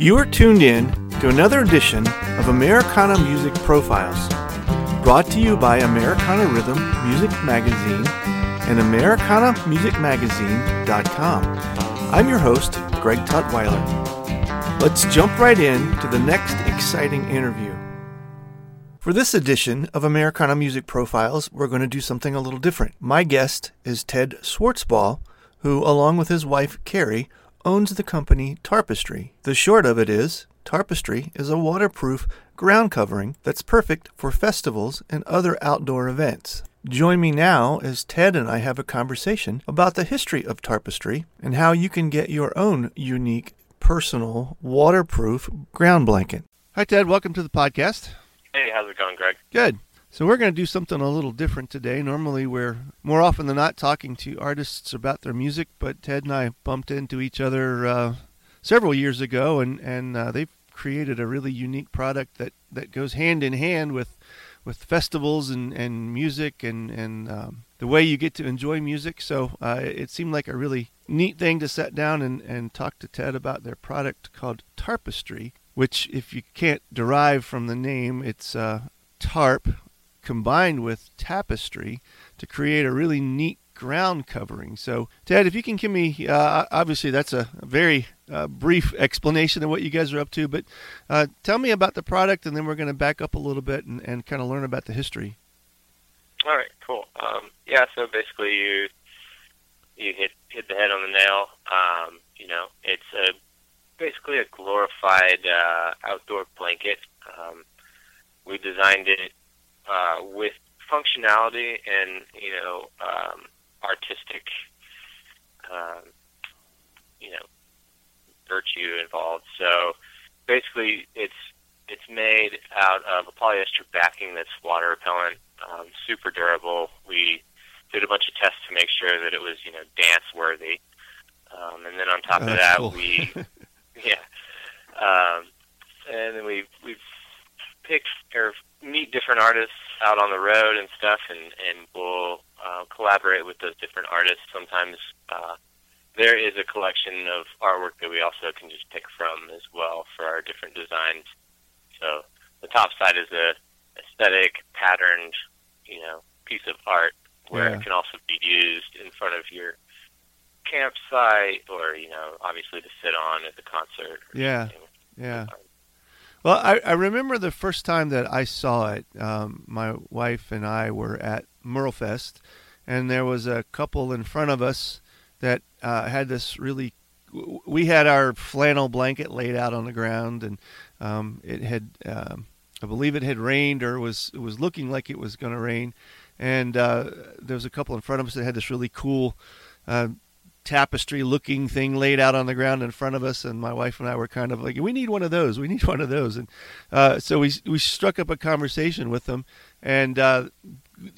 You are tuned in to another edition of Americana Music Profiles, brought to you by Americana Rhythm Music Magazine and AmericanaMusicMagazine.com. I'm your host, Greg Tutwiler. Let's jump right in to the next exciting interview. For this edition of Americana Music Profiles, we're going to do something a little different. My guest is Ted Swartzbaugh, who, along with his wife Carrie, owns the company Tarpestry. The short of it is, Tarpestry is a waterproof ground covering that's perfect for festivals and other outdoor events. Join me now as Ted and I have a conversation about the history of Tarpestry and how you can get your own unique, personal, waterproof ground blanket. Hi, Ted. Welcome to the podcast. Hey, how's it going, Greg? Good. So we're going to do something a little different today. Normally, we're more often than not talking to artists about their music, but Ted and I bumped into each other uh, several years ago, and and uh, they've created a really unique product that, that goes hand in hand with with festivals and, and music and and um, the way you get to enjoy music. So uh, it seemed like a really neat thing to sit down and, and talk to Ted about their product called Tarpestry, which, if you can't derive from the name, it's uh, tarp combined with tapestry to create a really neat ground covering. So, Ted, if you can give me, uh, obviously that's a very uh, brief explanation of what you guys are up to, but uh, tell me about the product, and then we're going to back up a little bit and, and kind of learn about the history. All right, cool. Um, yeah, so basically you you hit hit the head on the nail. Um, you know, it's a basically a glorified uh, outdoor blanket. Um, we designed it uh, with functionality and you know um, artistic um, you know virtue involved. So basically, it's it's made out of a polyester backing that's water repellent, um, super durable. We did a bunch of tests to make sure that it was you know dance worthy, um, and then on top Oh, of that, cool. we yeah, um, and then we we picked or meet different artists out on the road and stuff, and and we'll uh, collaborate with those different artists. Sometimes uh, there is a collection of artwork that we also can just pick from as well for our different designs. So the top side is a aesthetic, patterned, you know, piece of art where Yeah. it can also be used in front of your campsite or you know obviously to sit on at the concert Yeah. something. Yeah. Well, I, I remember the first time that I saw it. Um, my wife and I were at Merlefest, and there was a couple in front of us that uh, had this really. We had our flannel blanket laid out on the ground, and um, it had, um, I believe, it had rained or was it was looking like it was going to rain, and uh, there was a couple in front of us that had this really cool. Uh, tapestry looking thing laid out on the ground in front of us and my wife and I were kind of like we need one of those. We need one of those. And uh, so we we struck up a conversation with them and uh,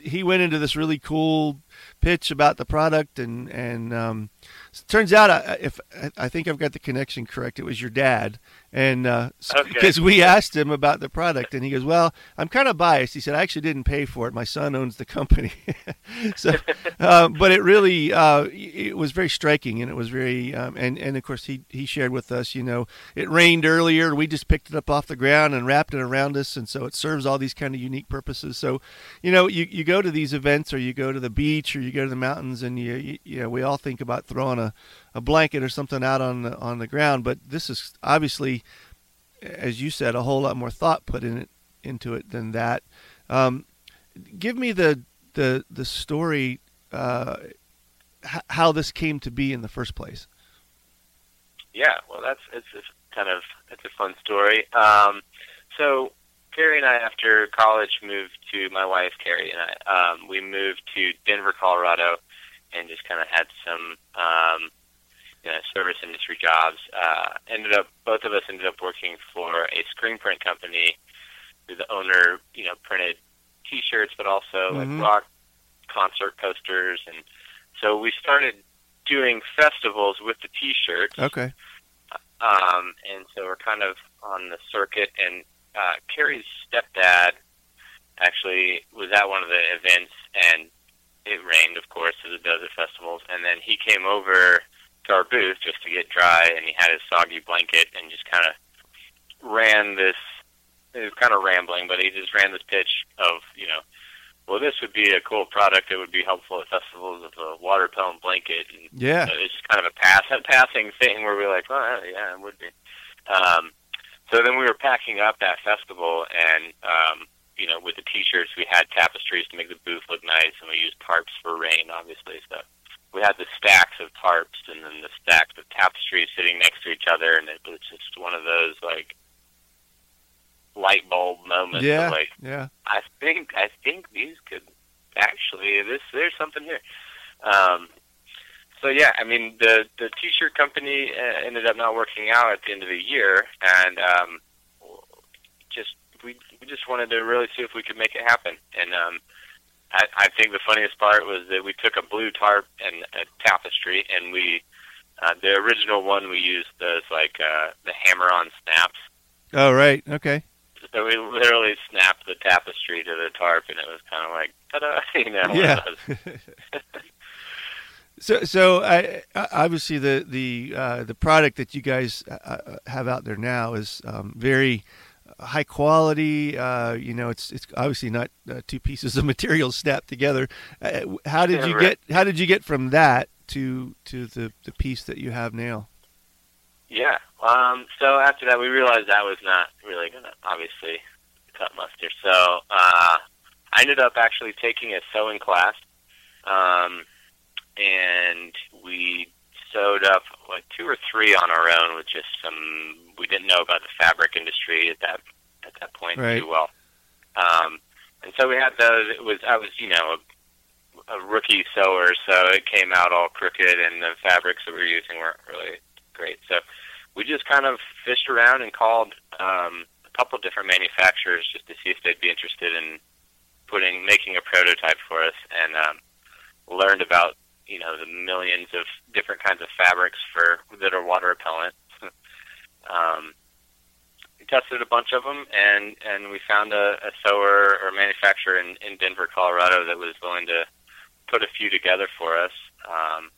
he went into this really cool pitch about the product and and um, it turns out I, if I think I've got the connection correct. It was your dad. And because Okay. we asked him about the product and he goes well I'm kind of biased. He said I actually didn't pay for it. My son owns the company. So uh, but it really uh, it was very striking and it was very um, and and of course he he shared with us you know it rained earlier we just picked it up off the ground and wrapped it around us and so it serves all these kind of unique purposes. So you know you, you go to these events or you go to the beach or you go to the mountains and you you, you know we all think about throwing a, a blanket or something out on the on the ground but this is obviously as you said a whole lot more thought put in it into it than that um, give me the the the story uh, h- how this came to be in the first place. Yeah, well, that's it's, it's kind of it's a fun story. Um, so Carrie and I, after college, moved to my wife Carrie and I. Um, we moved to Denver, Colorado, and just kind of had some um, you know, service industry jobs. Uh, ended up both of us ended up working for a screen print company. The owner, you know, printed T-shirts, but also Mhm. like rock concert posters, and so we started doing festivals with the T-shirts. Okay. Um, and so we're kind of on the circuit. And uh, Carrie's stepdad actually was at one of the events, and it rained, of course, as it does at festivals. And then he came over to our booth just to get dry, and he had his soggy blanket and just kind of ran this. It was kind of rambling, but he just ran this pitch of you know, well, this would be a cool product. It would be helpful at festivals of a water repellent blanket. And Yeah. so it's just kind of a pass a passing thing where we're like, well, yeah, it would be. Um, so then we were packing up that festival, and um, you know, with the t-shirts, we had tapestries to make the booth look nice, and we used tarps for rain, obviously. So we had the stacks of tarps and then the stacks of tapestries sitting next to each other, and it was just one of those like light bulb moments. Yeah. Of, like Yeah. I think I think these could actually this there's something here. Um, so yeah, I mean the the t-shirt company uh, ended up not working out at the end of the year, and um, just we we just wanted to really see if we could make it happen. And um, I, I think the funniest part was that we took a blue tarp and a tapestry, and we uh, the original one we used those like uh, the hammer-on snaps. Oh, right. Okay. So we literally snapped the tapestry to the tarp, and it was kind of like, ta-da, you know. Yeah. So, so I, I- obviously the the uh, the product that you guys uh, uh, have out there now is um, very high quality. Uh, you know, it's it's obviously not uh, two pieces of material snapped together. Uh, how did Yeah, you right. get? How did you get from that to to the the piece that you have now? Yeah. Um, so after that, we realized that was not really going to obviously cut mustard. So uh, I ended up actually taking a sewing class, um, and we sewed up like two or three on our own with just some. We didn't know about the fabric industry at that at that point Right. too well, um, and so we had those. It was I was you know a, a rookie sewer, so it came out all crooked, and the fabrics that we were using weren't really great. So we just kind of fished around and called um, a couple different manufacturers just to see if they'd be interested in putting making a prototype for us, and um, learned about you know the millions of different kinds of fabrics for that are water repellent. um, we tested a bunch of them, and and we found a, a sewer or manufacturer in, in Denver, Colorado, that was willing to put a few together for us. Um,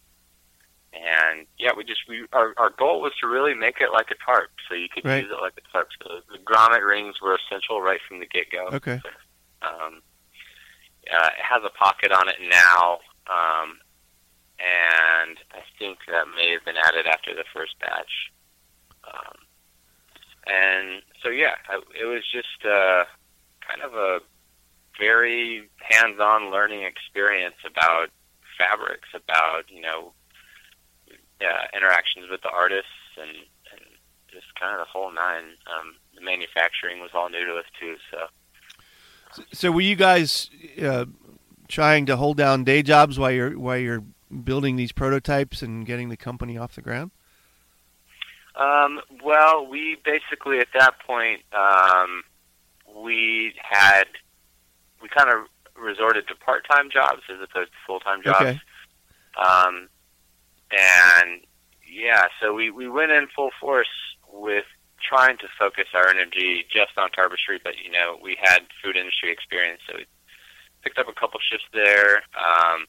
and yeah, we just we our our goal was to really make it like a tarp, so you could Right. use it like a tarp. So the grommet rings were essential right from the get go. Okay. Um, uh, it has a pocket on it now, um, and I think that may have been added after the first batch. Um, and so yeah, I, it was just uh, kind of a very hands-on learning experience about fabrics, about you know interactions with the artists, and, and just kind of the whole nine. Um, the manufacturing was all new to us too, so. So were you guys uh, trying to hold down day jobs while you're while you're building these prototypes and getting the company off the ground? Um, well, we basically at that point um, we had we kind of resorted to part-time jobs as opposed to full-time jobs. Okay. Um, and yeah, so we we went in full force with trying to focus our energy just on Tarpestry, but you know we had food industry experience, so we picked up a couple shifts there. Um,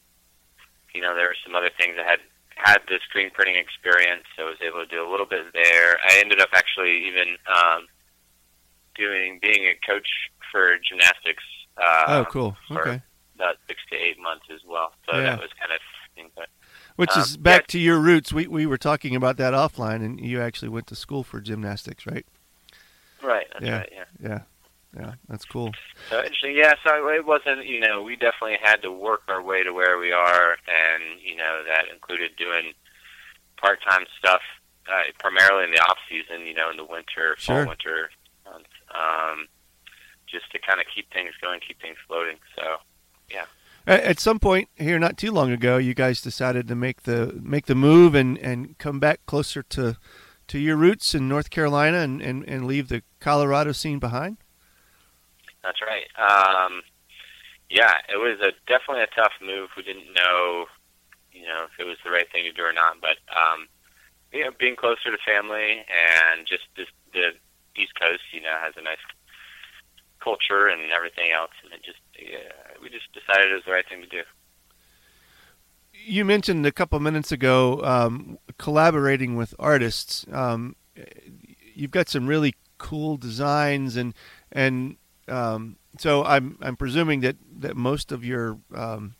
you know, there were some other things I had had the screen printing experience, so I was able to do a little bit there. I ended up actually even um, doing being a coach for gymnastics. Uh, oh, cool. Okay. about six to eight months as well. So Yeah. that was kind of but Which um, is back yeah. to your roots. We we were talking about that offline, and you actually went to school for gymnastics, right? right. Yeah. right. Yeah. Yeah. Yeah, that's cool. So interesting. Yeah. So it wasn't. You know, we definitely had to work our way to where we are, and you know that included doing part-time stuff, uh, primarily in the off season. You know, in the winter, Sure. fall, winter months, um, just to kind of keep things going, keep things floating. So yeah. at some point here, not too long ago, you guys decided to make the make the move and, and come back closer to to your roots in North Carolina and, and, and leave the Colorado scene behind. That's right. Um, yeah, it was a definitely a tough move. We didn't know, you know, if it was the right thing to do or not. But um, you know, being closer to family and just this, the East Coast, you know, has a nice culture and everything else, and it just yeah, we just decided it was the right thing to do. You mentioned a couple minutes ago um, collaborating with artists. Um, you've got some really cool designs and and um, so I'm I'm presuming that, that most of your um,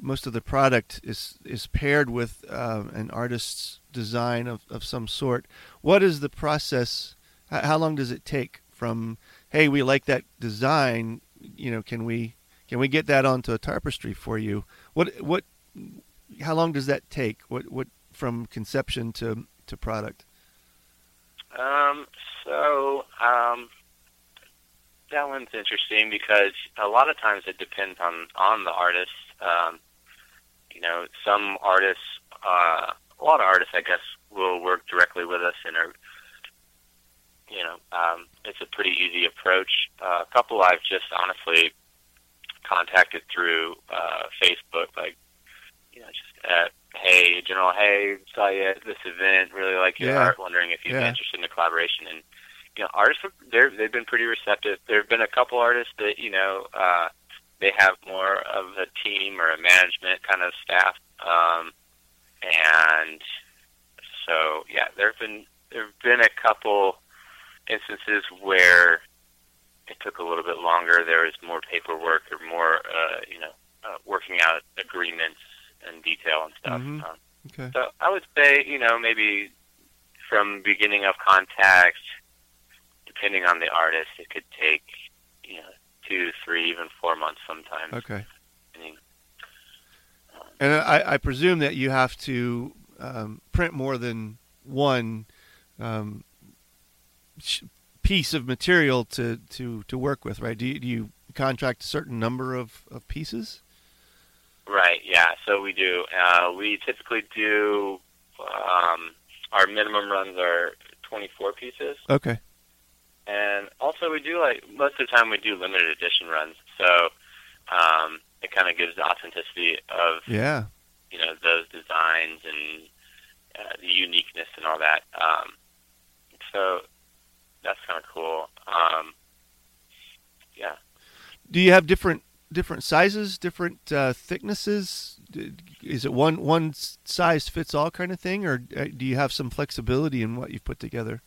most of the product is is paired with uh, an artist's design of, of some sort. What is the process? How, how long does it take from hey we like that design? You know, can we can we get that onto a tapestry for you? What what? How long does that take? What what from conception to to product? Um. So um that one's interesting because a lot of times it depends on on the artist. Um, you know, some artists, uh, a lot of artists, I guess, will work directly with us and are, you know, um, it's a pretty easy approach. Uh, a couple I've just honestly contacted through uh, Facebook, like, you know, just uh, hey, general, hey, saw you at this event, really like your Yeah. art, wondering if you'd Yeah. be interested in a collaboration and you know, artists they're they've been pretty receptive. There have been a couple artists that you know uh, they have more of a team or a management kind of staff, um, and so yeah, there have been there have been a couple instances where it took a little bit longer. There was more paperwork or more uh, you know uh, working out agreements and detail and stuff. Mhm. Um, Okay. so I would say, you know, maybe from beginning of contact, depending on the artist, it could take, you know, two, three, even four months sometimes. Okay. I And I, I presume that you have to um, print more than one um, sh- piece of material to, to, to work with, right? Do you, do you contract a certain number of, of pieces? right, yeah. So we do. Uh, we typically do. Um, our minimum runs are 24 pieces, Okay. And also we do like most of the time we do limited edition runs. So um, it kind of gives the authenticity of Yeah. you know those designs and uh, the uniqueness and all that. Um, so that's kind of cool. Um, yeah, Do you have different different sizes, different uh, thicknesses? Is it one one size fits all kind of thing, or uh, do you have some flexibility in what you've put together?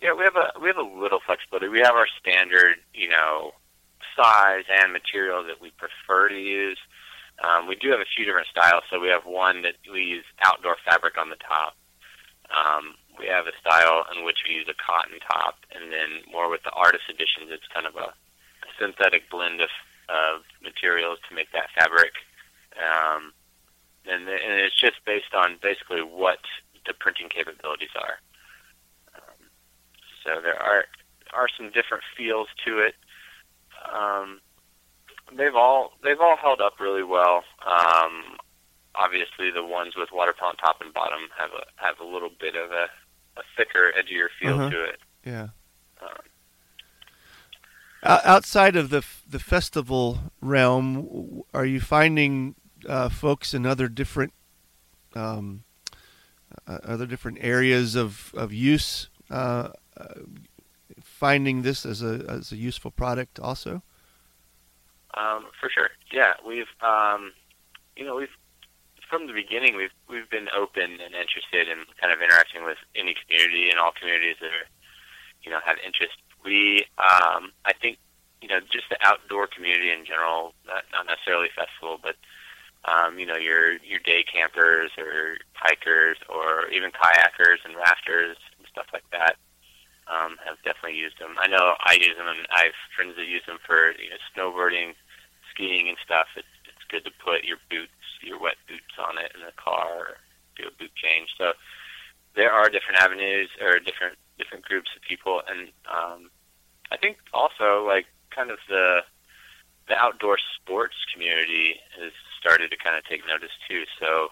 Yeah, we have a we have a little flexibility. We have our standard, you know, size and material that we prefer to use. Um, we do have a few different styles. So we have one that we use outdoor fabric on the top. Um, we have a style in which we use a cotton top, and then more with the artist editions, it's kind of a, synthetic blend of, of materials to make that fabric. Um, and, and it's just based on basically what the printing capabilities are. So there are are some different feels to it. Um, they've all they've all held up really well. Um, obviously, the ones with water top and bottom have a have a little bit of a, a thicker, edgier feel Uh-huh. to it. Yeah. Um, outside of the f- the festival realm, are you finding uh, folks in other different um, uh, other different areas of of use uh, uh, finding this as a as a useful product also? Um, for sure. Yeah, we've um, you know we've from the beginning we've we've been open and interested in kind of interacting with any community and all communities that are you know have interest. We um, I think you know just the outdoor community in general, not, not necessarily festival, but um, you know your your day campers or hikers or even kayakers and rafters and stuff like that um, have definitely used them. I know I use them, and I have friends that use them for you know, snowboarding, skiing, and stuff. It's it's good to put your boots, your wet boots, on it in the car, or do a boot change. So there are different avenues or different different groups of people, and um, I think also like kind of the the outdoor sports community has started to kind of take notice too. So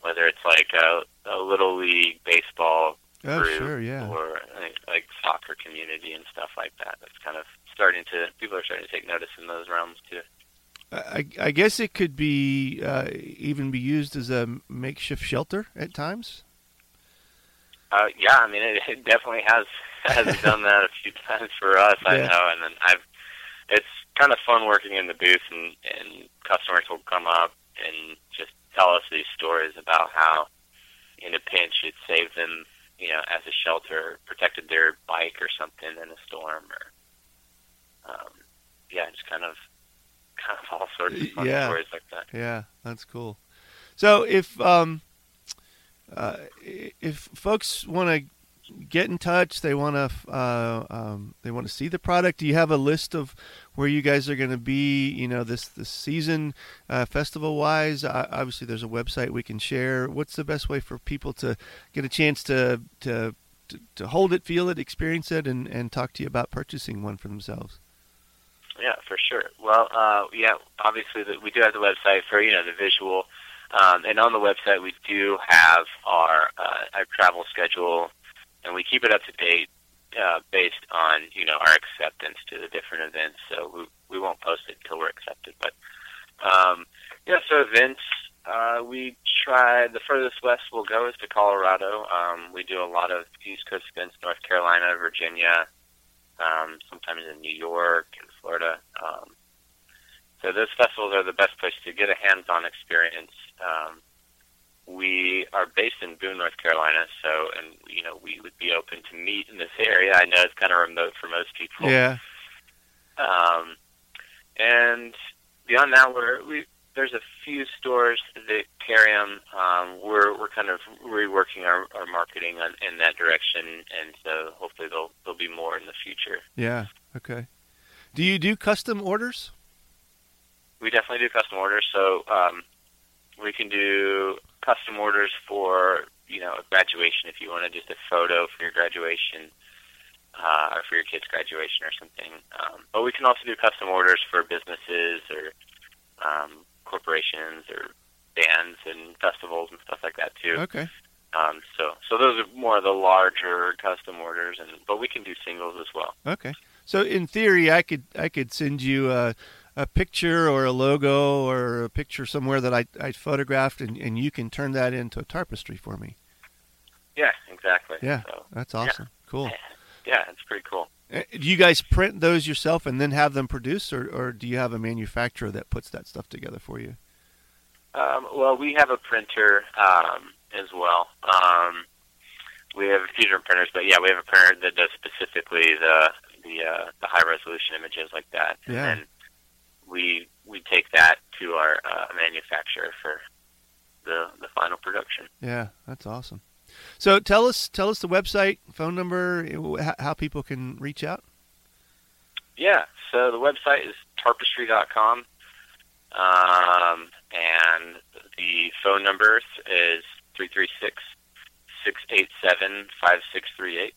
whether it's like a, a little league baseball Oh, group sure, yeah. or like community and stuff like that. That's kind of starting to people are starting to take notice in those realms too. I, I guess it could be uh, even be used as a makeshift shelter at times. Uh, yeah, I mean it, it definitely has has done that a few times for us. I know, and then I've it's kind of fun working in the booth and and customers will come up and just tell us these stories about how in a pinch it saved them you know, as a shelter, protected their bike or something in a storm, or um, yeah, just kind of kind of all sorts of Yeah. stories like that. Yeah, that's cool. So if um, uh, if folks want to get in touch, they want to uh, um, they want to see the product. Do you have a list of where you guys are going to be? You know, this this season, uh, festival wise. Obviously, there's a website we can share. What's the best way for people to get a chance to to to, to hold it, feel it, experience it, and, and talk to you about purchasing one for themselves? Yeah, for sure. Well, uh, yeah, obviously the, we do have the website for you know the visual, um, and on the website we do have our uh, our travel schedule, and we keep it up to date uh, based on you know our acceptance to the different events. So we we won't post it until we're accepted. But um, yeah, so events uh, we try the furthest west we'll go is to Colorado. Um, we do a lot of East Coast events, North Carolina, Virginia um, sometimes in New York and Florida. Um, so those festivals are the best place to get a hands-on experience. Um, we are based in Boone, North Carolina, so and you know we would be open to meet in this area. I know it's kind of remote for most people. Yeah. Um, and beyond that, we're, we there's a few stores that carry them. Um, we're we're kind of reworking our, our marketing on, in that direction, and so hopefully there'll there'll be more in the future. Yeah. Okay. Do you do custom orders? We definitely do custom orders, so um, we can do custom orders for you know a graduation if you wanted just a photo for your graduation. Uh, or for your kid's graduation or something, um, but we can also do custom orders for businesses or um, corporations or bands and festivals and stuff like that too. Okay. Um, so, so those are more of the larger custom orders, and but we can do singles as well. Okay. So in theory, I could I could send you a, a picture or a logo or a picture somewhere that I I photographed, and, and you can turn that into a tapestry for me. Yeah, exactly. Yeah. So, That's awesome. Cool. yeah, it's pretty cool. Uh, Do you guys print those yourself and then have them produced, or, or do you have a manufacturer that puts that stuff together for you? Um, well, we have a printer um, as well. Um, we have a few different printers, but yeah, we have a printer that does specifically the the uh, the high resolution images like that, and Yeah. then we we take that to our uh, manufacturer for the the final production. Yeah, that's awesome. So tell us tell us the website, phone number, how, people can reach out. Yeah, so the website is tarpestry.com, um, and the phone number is 336 687 5638.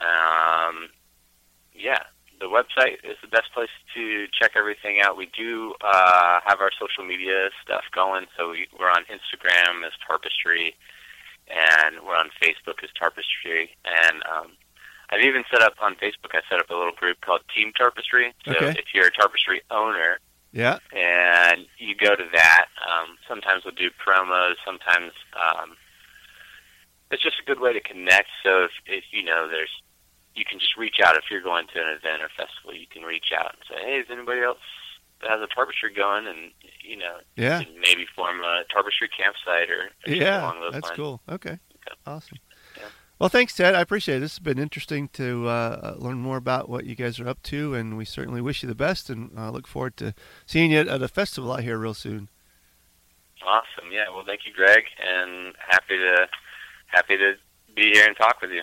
Um, yeah, the website is the best place to check everything out. We do uh, have our social media stuff going, so we, we're on Instagram as Tarpestry, and we're on Facebook as Tarpestry, and um, I've even set up on Facebook. I set up a little group called Team Tarpestry. So Okay. if you're a Tarpestry owner Yeah. and you go to that, um, sometimes we'll do promos. Sometimes um, it's just a good way to connect. So if, if you know there's, you can just reach out if you're going to an event or festival. You can reach out and say, "Hey, is anybody else that has a Tarpestry gun?" And you know, Yeah. you maybe form a Tarpestry campsite or, or Yeah, along those that's lines. cool. Okay, Okay. awesome. Yeah. Well, thanks, Ted. I appreciate it. This has been interesting to uh, learn more about what you guys are up to, and we certainly wish you the best, and uh, look forward to seeing you at a festival out here real soon. Awesome. Yeah. Well, thank you, Greg, and happy to happy to be here and talk with you.